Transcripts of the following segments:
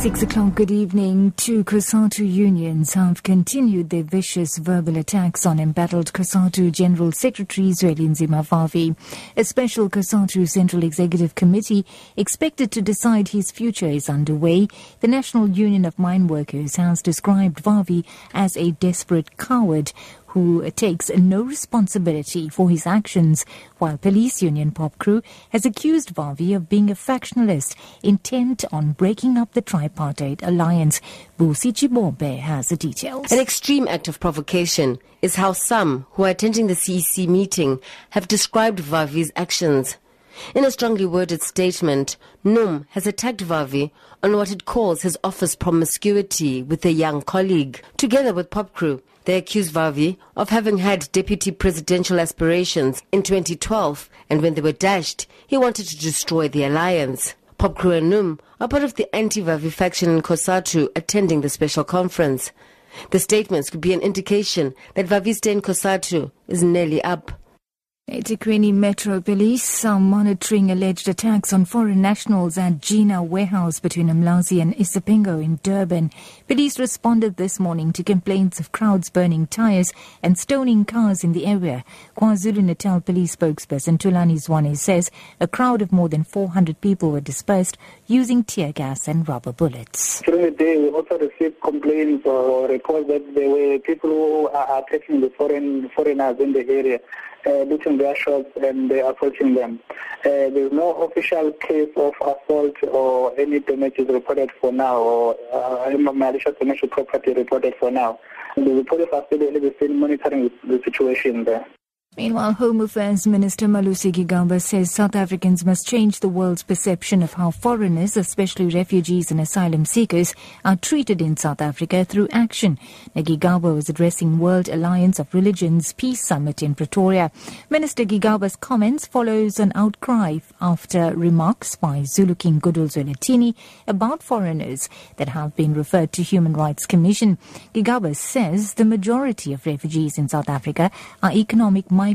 Six o'clock, good evening. Two COSATU unions have continued their vicious verbal attacks on embattled COSATU General Secretary Zwelinzima Vavi. A special COSATU Central Executive Committee expected to decide his future is underway. The National Union of Mine Workers has described Vavi as a desperate coward who takes no responsibility for his actions, while police union POPCRU has accused Vavi of being a factionalist intent on breaking up the tripartite alliance. Busi Chibombe has the details. An extreme act of provocation is how some who are attending the CEC meeting have described Vavi's actions. In a strongly worded statement, NUM has attacked Vavi on what it calls his office promiscuity with a young colleague. Together with POPCRU, they accuse Vavi of having had deputy presidential aspirations in 2012, and when they were dashed, he wanted to destroy the alliance. POPCRU and NUM are part of the anti-Vavi faction in COSATU attending the special conference. The statements could be an indication that Vavi's stay in COSATU is nearly up. eThekwini Metro Police are monitoring alleged attacks on foreign nationals at Jeena warehouse between Umlazi and Isipingo in Durban. Police responded this morning to complaints of crowds burning tires and stoning cars in the area. KwaZulu-Natal police spokesperson Thulani Zwane says a crowd of more than 400 people were dispersed using tear gas and rubber bullets. During the day, we also received complaints or reports that there were people who are attacking the foreign foreigners in the area looting their shops and they are approaching them. Uh, there's no official case of assault or any damages reported for now or uh, malicious commercial property reported for now. The police are still monitoring the situation there. Meanwhile, Home Affairs Minister Malusi Gigaba says South Africans must change the world's perception of how foreigners, especially refugees and asylum seekers, are treated in South Africa through action. Gigaba was addressing World Alliance of Religions Peace Summit in Pretoria. Minister Gigaba's comments follows an outcry after remarks by Zulu King Goodwill Zwelithini about foreigners that have been referred to Human Rights Commission. Gigaba says the majority of refugees in South Africa are economic migrants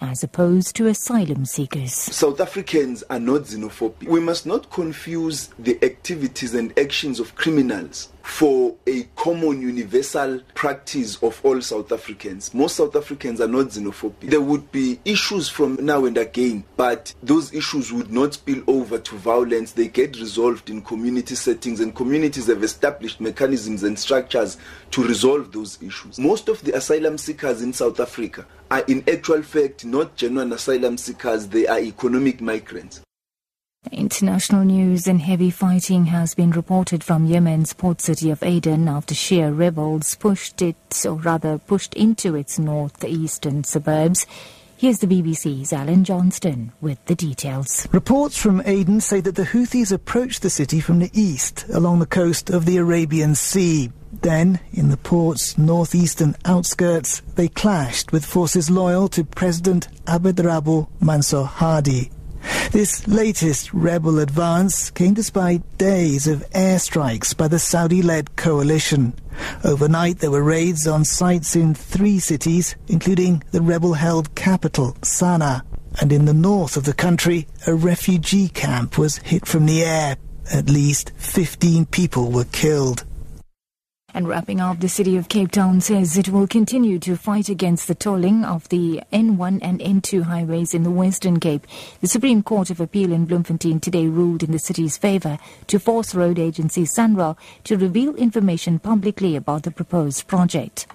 as opposed to asylum seekers. South Africans are not xenophobic. We must not confuse the activities and actions of criminals for a common universal practice of all South Africans. Most South Africans are not xenophobic. There would be issues from now and again, but those issues would not spill over to violence. They get resolved in community settings, and communities have established mechanisms and structures to resolve those issues. Most of the asylum seekers in South Africa are, in actual fact, not genuine asylum seekers, they are economic migrants. International news and heavy fighting has been reported from Yemen's port city of Aden after Shia rebels pushed it, or rather pushed into its northeastern suburbs. Here's the BBC's Alan Johnston with the details. Reports from Aden say that the Houthis approached the city from the east along the coast of the Arabian Sea. Then, in the port's northeastern outskirts, they clashed with forces loyal to President Abdrabbuh Mansour Hadi. This latest rebel advance came despite days of airstrikes by the Saudi-led coalition. Overnight, there were raids on sites in three cities, including the rebel-held capital, Sana'a. And in the north of the country, a refugee camp was hit from the air. At least 15 people were killed. And wrapping up, the city of Cape Town says it will continue to fight against the tolling of the N1 and N2 highways in the Western Cape. The Supreme Court of Appeal in Bloemfontein today ruled in the city's favour to force road agency SANRAL to reveal information publicly about the proposed project.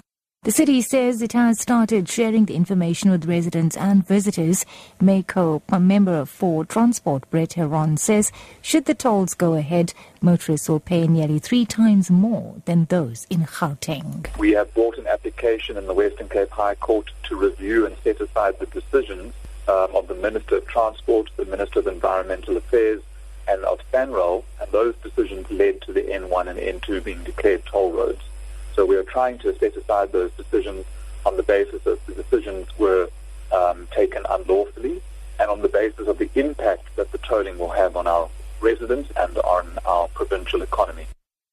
The city says it has started sharing the information with residents and visitors. Mayco, a member of for Transport, Brett Heron, says should the tolls go ahead, motorists will pay nearly three times more than those in Gauteng. We have brought an application in the Western Cape High Court to review and set aside the decisions um, of the Minister of Transport, the Minister of Environmental Affairs, and of SANRAL, and those decisions led to the N1 and N2 being declared toll roads. So we are trying to set aside those decisions on the basis that the decisions were um, taken unlawfully and on the basis of the impact that the tolling will have on our residents and on our provincial economy.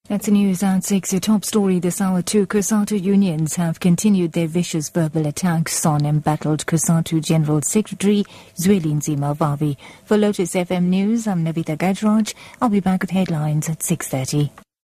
That's the news at 6. A top story this hour. Two COSATU unions have continued their vicious verbal attacks on embattled COSATU General Secretary Zwelinzima Vavi. For Lotus FM News, I'm Navitha Gajraj. I'll be back with headlines at 6.30.